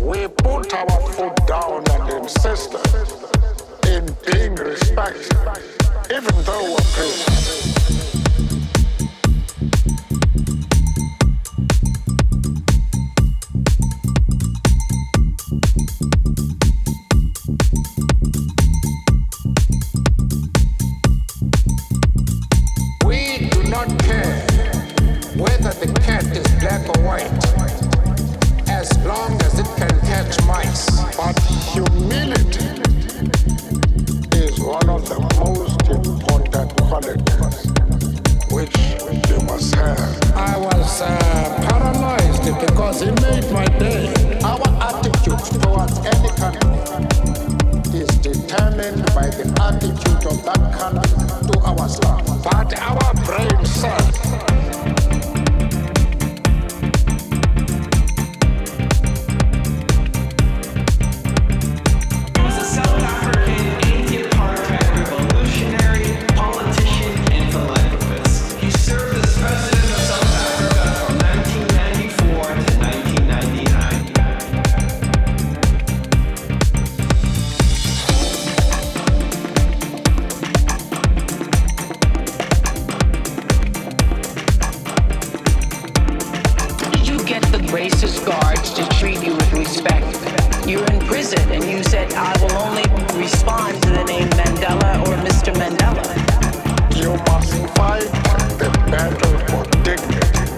we put our foot down and insisted in being respected, even though we're poor. We do not care whether the cat is black or white long as it can catch mice. But humility is one of the most important qualities which you must have. I was uh, paralyzed because it made my day. Our attitude towards any country is determined by the attitude of that country. prison and you said, I will only respond to the name Mandela or Mr. Mandela. You must fight the battle for dignity.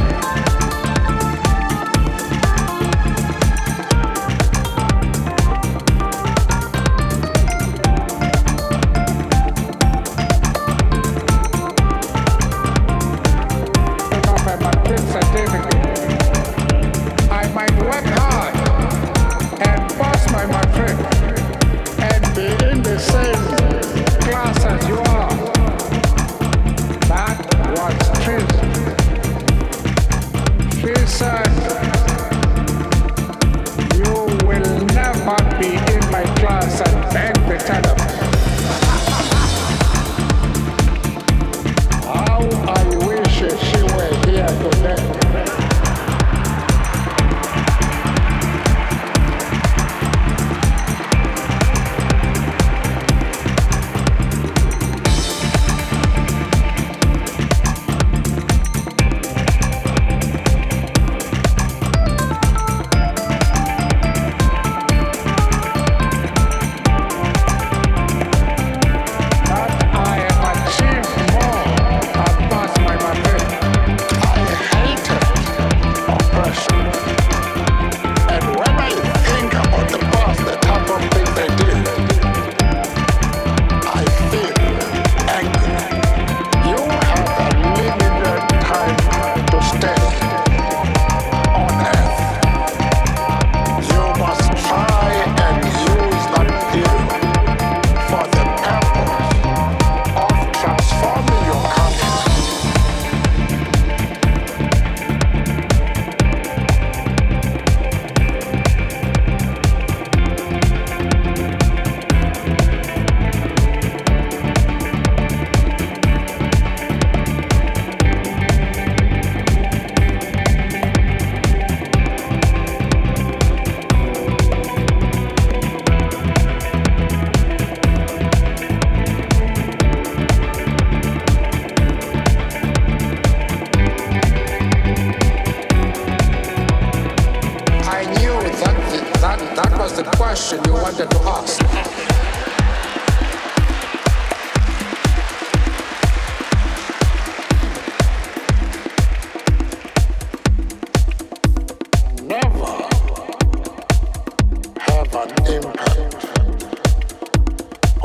an impact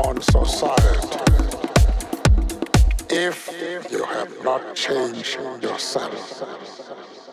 on society if you have not changed yourself.